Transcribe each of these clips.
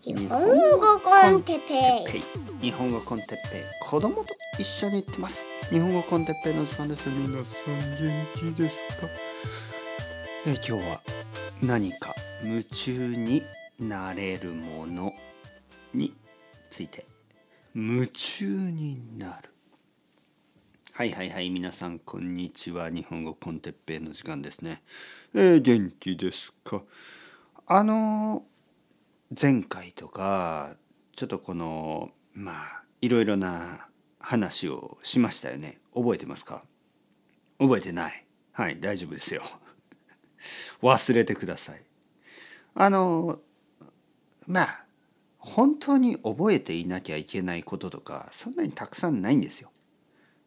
日本語コンテッペイ。日本語コンテッペイ。子供と一緒に行ってます。日本語コンテッペイの時間です皆さん。元気ですか？え今日は何か夢中になれるものについて。夢中になる。はいはいはい皆さんこんにちは。日本語コンテッペイの時間ですね。えー元気ですか？あの前回とかちょっとこのまあいろいろな話をしましたよね。覚えてますか？覚えてない。はい大丈夫ですよ。忘れてください。あのまあ本当に覚えていなきゃいけないこととかそんなにたくさんないんですよ。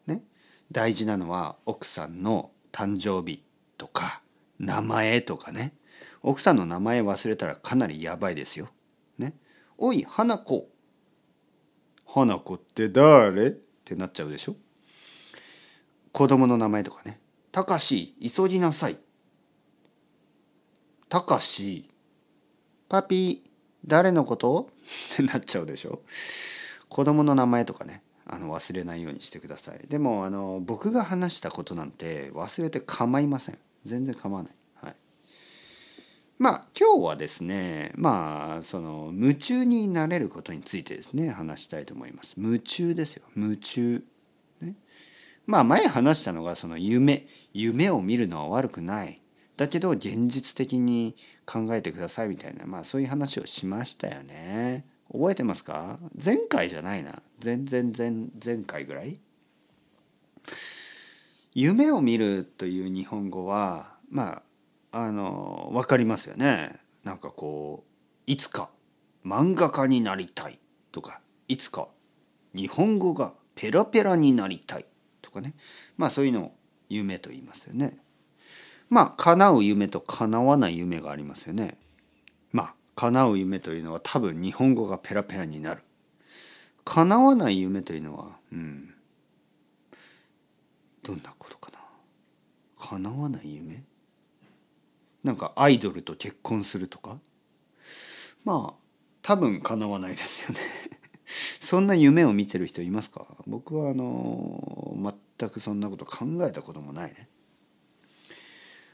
ね、大事なのは奥さんの誕生日とか名前とかね。奥さんの名前忘れたらかなりやばいですよ。ね、おい花子。花子って誰？ってなっちゃうでしょ。子供の名前とかね「たかし急ぎなさい」「たかしパピー誰のこと?」ってなっちゃうでしょ。子供の名前とかね。あの忘れないようにしてください。でもあの僕が話したことなんて忘れて構いません。全然構わない。まあ今日はですねまあその夢中になれることについてですね話したいと思います。夢中ですよ。夢中。ね。まあ前話したのがその夢。夢を見るのは悪くない。だけど現実的に考えてくださいみたいなまあそういう話をしましたよね。覚えてますか？前回じゃないな。全然前前回ぐらい。夢を見るという日本語はまああの分かりますよねなんかこういつか漫画家になりたいとかいつか日本語がペラペラになりたいとかねまあそういうのを夢と言いますよね。まあ叶う夢と叶わない夢がありますよね。まあ叶う夢というのは多分日本語がペラペラになる。叶わない夢というのはうんどんなことかな。叶わない夢？なんかアイドルと結婚するとか？まあ多分叶わないですよね。そんな夢を見てる人いますか？僕はあの全くそんなこと考えたこともないね。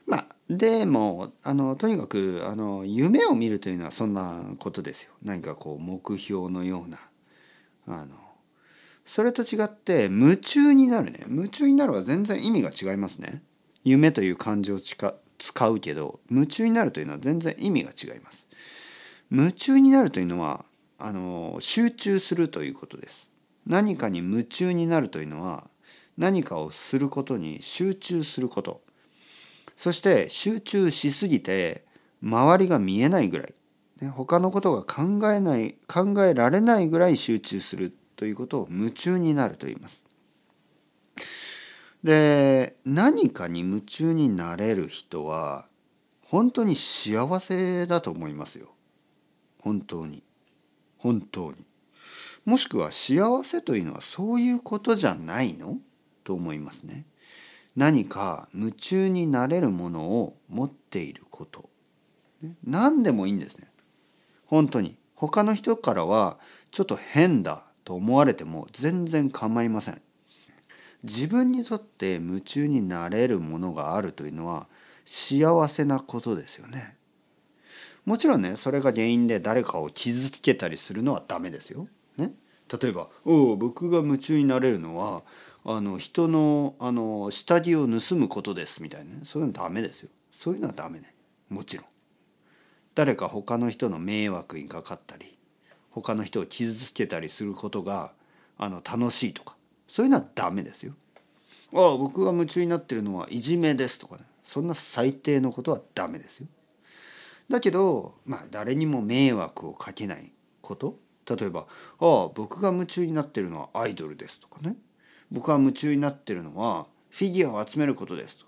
まあでもあのとにかくあの夢を見るというのはそんなことですよ。何かこう目標のようなあのそれと違って夢中になるね夢中になるは全然意味が違いますね。夢という漢字を使うけど夢中になるというのは全然意味が違います。夢中になるというのはあの集中するということです。何かに夢中になるというのは何かをすることに集中すること。そして集中しすぎて周りが見えないぐらい、ね、他のことが考えない考えられないぐらい集中するということを夢中になると言います。で何かに夢中になれる人は本当に幸せだと思いますよ。本当に本当に。もしくは幸せというのはそういうことじゃないの？と思いますね。何か夢中になれるものを持っていること何でもいいんですね本当に他の人からはちょっと変だと思われても全然構いません自分にとって夢中になれるものがあるというのは幸せなことですよね。もちろんねそれが原因で誰かを傷つけたりするのはダメですよ、ね、例えば「お僕が夢中になれるのはあの人のあの下着を盗むことですみたいな、ね、そういうのダメですよ。そういうのはダメね。もちろん。誰か他の人の迷惑にかかったり他の人を傷つけたりすることがあの楽しいとかそういうのはダメですよ。ああ僕が夢中になってるのはいじめですとかね。そんな最低のことはダメですよ。だけどまあ誰にも迷惑をかけないこと。例えば「ああ僕が夢中になってるのはアイドルです」とかね。僕が夢中になってるのはフィギュアを集めることですと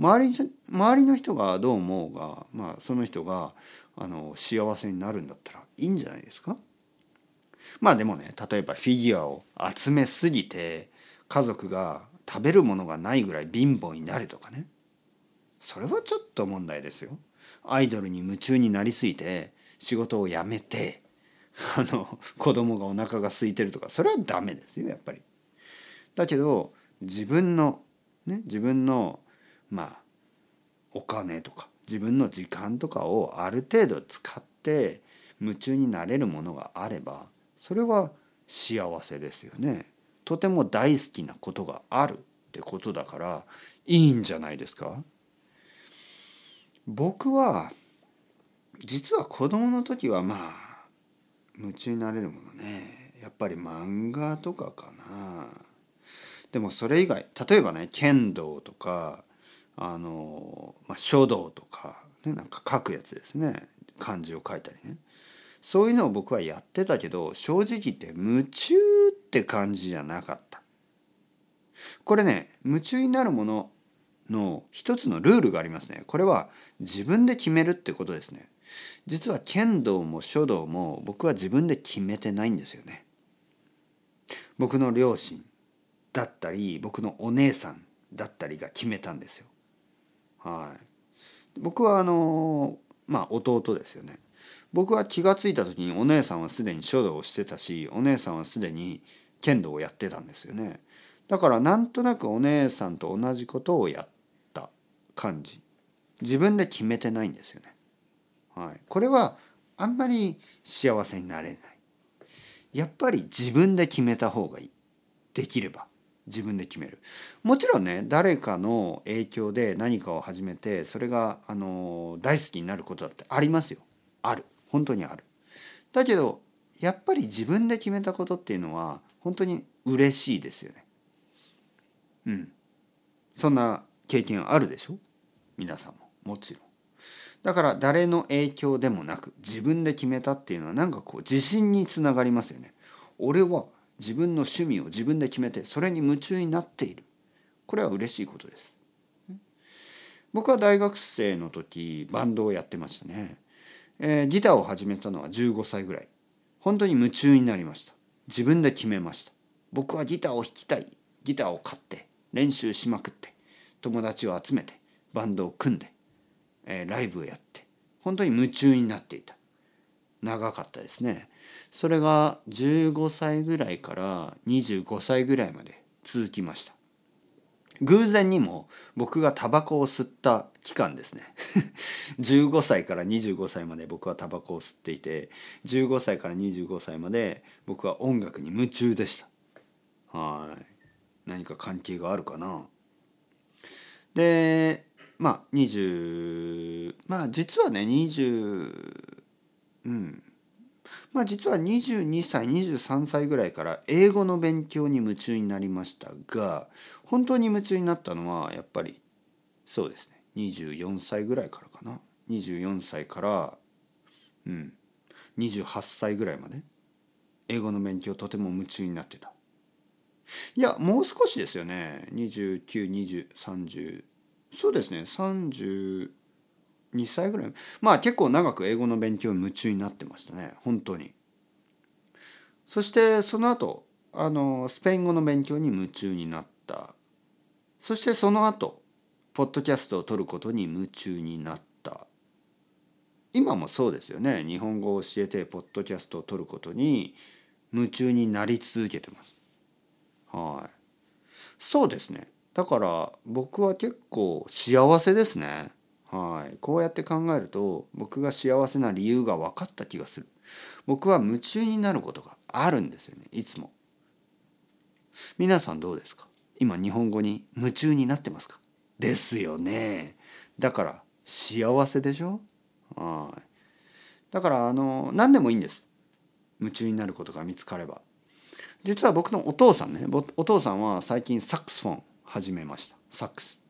周り周りの人がどう思うが、まあ、その人があの幸せになるんだったらいいんじゃないですか。まあでもね例えばフィギュアを集めすぎて家族が食べるものがないぐらい貧乏になるとかねそれはちょっと問題ですよ。アイドルに夢中になりすぎて仕事を辞めて あの子供がお腹が空いてるとかそれはダメですよやっぱり。だけど自分のね自分のまあお金とか自分の時間とかをある程度使って夢中になれるものがあればそれは幸せですよね。とても大好きなことがあるってことだからいいんじゃないですか。僕は実は子供の時はまあ夢中になれるものね。やっぱり漫画とかかな。でもそれ以外例えばね剣道とかあの、まあ、書道とか、ね、なんか書くやつですね。漢字を書いたりね。そういうのを僕はやってたけど正直言って夢中って感じじゃなかった。これね夢中になるものの一つのルールがありますね。これは自分で決めるってことですね。実は剣道も書道も僕は自分で決めてないんですよね。僕の両親だったり僕のお姉さんだったりが決めたんですよ。はい。僕はあのまあ弟ですよね。僕は気が付いた時にお姉さんはすでに書道をしてたしお姉さんはすでに剣道をやってたんですよね。だからなんとなくお姉さんと同じことをやった感じ。自分で決めてないんですよね。はい、これはあんまり幸せになれない。やっぱり自分で決めた方がいい。できれば。自分で決める。もちろんね誰かの影響で何かを始めてそれがあの大好きになることだってありますよ。ある。本当にあるだけどやっぱり自分で決めたことっていうのは本当に嬉しいですよねうんそんな経験あるでしょ？皆さんももちろんだから誰の影響でもなく自分で決めたっていうのはなんかこう自信につながりますよね。俺は自分の趣味を自分で決めてそれに夢中になっている。これは嬉しいことです。僕は大学生の時バンドをやってましたね。えー、ギターを始めたのは15歳ぐらい。本当に夢中になりました。自分で決めました。僕はギターを弾きたい。ギターを買って練習しまくって友達を集めてバンドを組んでえー、ライブをやって本当に夢中になっていた長かったですねそれが15歳ぐらいから25歳ぐらいまで続きました偶然にも僕がタバコを吸った期間ですね。15歳から25歳まで僕はタバコを吸っていて15歳から25歳まで僕は音楽に夢中でした。はい。何か関係があるかな。でまあ20まあ実はね20うん。まあ実は22歳23歳ぐらいから英語の勉強に夢中になりましたが本当に夢中になったのはやっぱりそうですね。24歳ぐらいからかな。24歳からうん。28歳ぐらいまで英語の勉強とても夢中になってた。いやもう少しですよね。292030そうですね。30 2歳ぐらい。まあ結構長く英語の勉強に夢中になってましたね。本当に。そしてその後あのスペイン語の勉強に夢中になった。そしてその後ポッドキャストを取ることに夢中になった。今もそうですよね。日本語を教えてポッドキャストを取ることに夢中になり続けてます。はい。そうですね。だから僕は結構幸せですね。はい。こうやって考えると僕が幸せな理由が分かった気がする。僕は夢中になることがあるんですよね。いつも。皆さんどうですか？今日本語に夢中になってますか？ですよね。だから幸せでしょ？はい。だからあの何でもいいんです。夢中になることが見つかれば。実は僕のお父さんねお父さんは最近サックスフォン始めました。サックス、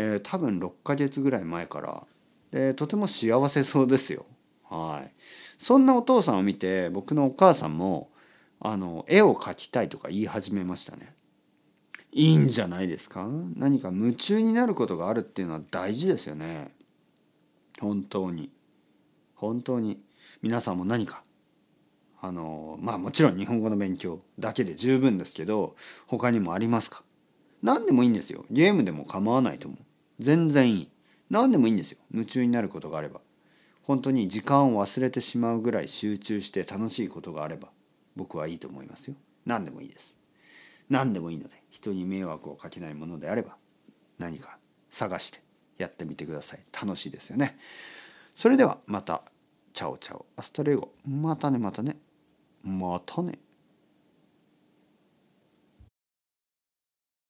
えー、多分6ヶ月ぐらい前から。でとても幸せそうですよ。はい。そんなお父さんを見て僕のお母さんもあの絵を描きたいとか言い始めましたね。いいんじゃないですか？何か夢中になることがあるっていうのは大事ですよね。本当に。本当に。皆さんも何かあのまあもちろん日本語の勉強だけで十分ですけど他にもありますか？何でもいいんですよ。ゲームでも構わないと思う。全然いい。何でもいいんですよ。夢中になることがあれば。本当に時間を忘れてしまうぐらい集中して楽しいことがあれば僕はいいと思いますよ。何でもいいです。何でもいいので人に迷惑をかけないものであれば何か探してやってみてください。楽しいですよね。それではまた。 Ciao ciao。 Hasta luego。またねまたね。またね。